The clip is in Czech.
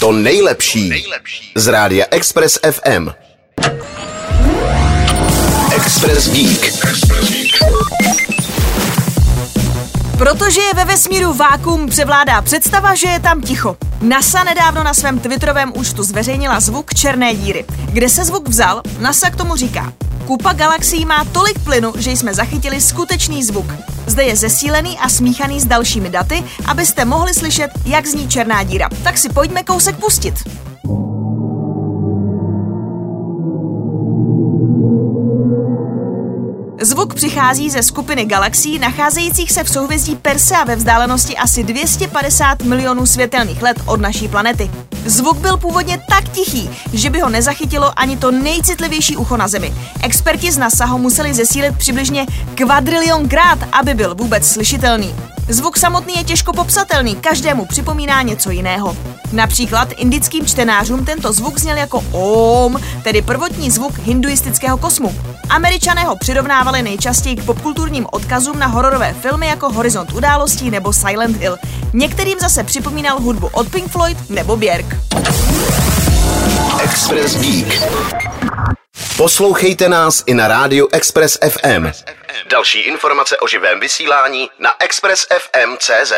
To nejlepší z rádia Express FM. Express Geek. Protože je ve vesmíru vákum, převládá představa, že je tam ticho. NASA nedávno na svém twitterovém účtu zveřejnila zvuk černé díry. Kde se zvuk vzal, NASA k tomu říká. Kupa galaxií má tolik plynu, že jsme zachytili skutečný zvuk. Zde je zesílený a smíchaný s dalšími daty, abyste mohli slyšet, jak zní černá díra. Tak si pojďme kousek pustit. Zvuk přichází ze skupiny galaxií nacházejících se v souhvězdí Persea ve vzdálenosti asi 250 milionů světelných let od naší planety. Zvuk byl původně tak tichý, že by ho nezachytilo ani to nejcitlivější ucho na Zemi. Experti z NASA ho museli zesílit přibližně kvadrilion krát, aby byl vůbec slyšitelný. Zvuk samotný je těžko popsatelný, každému připomíná něco jiného. Například indickým čtenářům tento zvuk zněl jako OM, tedy prvotní zvuk hinduistického kosmu. Američané ho přirovnávali nejčastěji k popkulturním odkazům na hororové filmy jako Horizont událostí nebo Silent Hill. Některým zase připomínal hudbu od Pink Floyd nebo Björk. Express Geek. Poslouchejte nás i na rádiu Express FM. Další informace o živém vysílání na expressfm.cz.